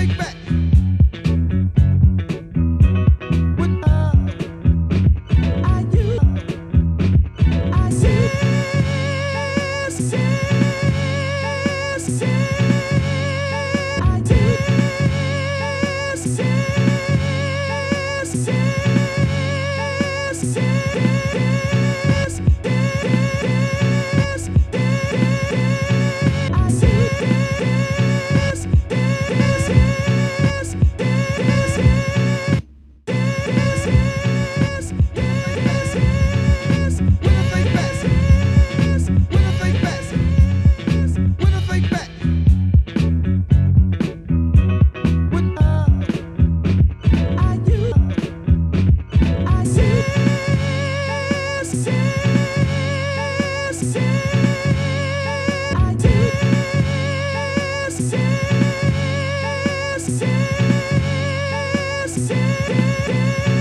Yeah. Sing, sing, sing.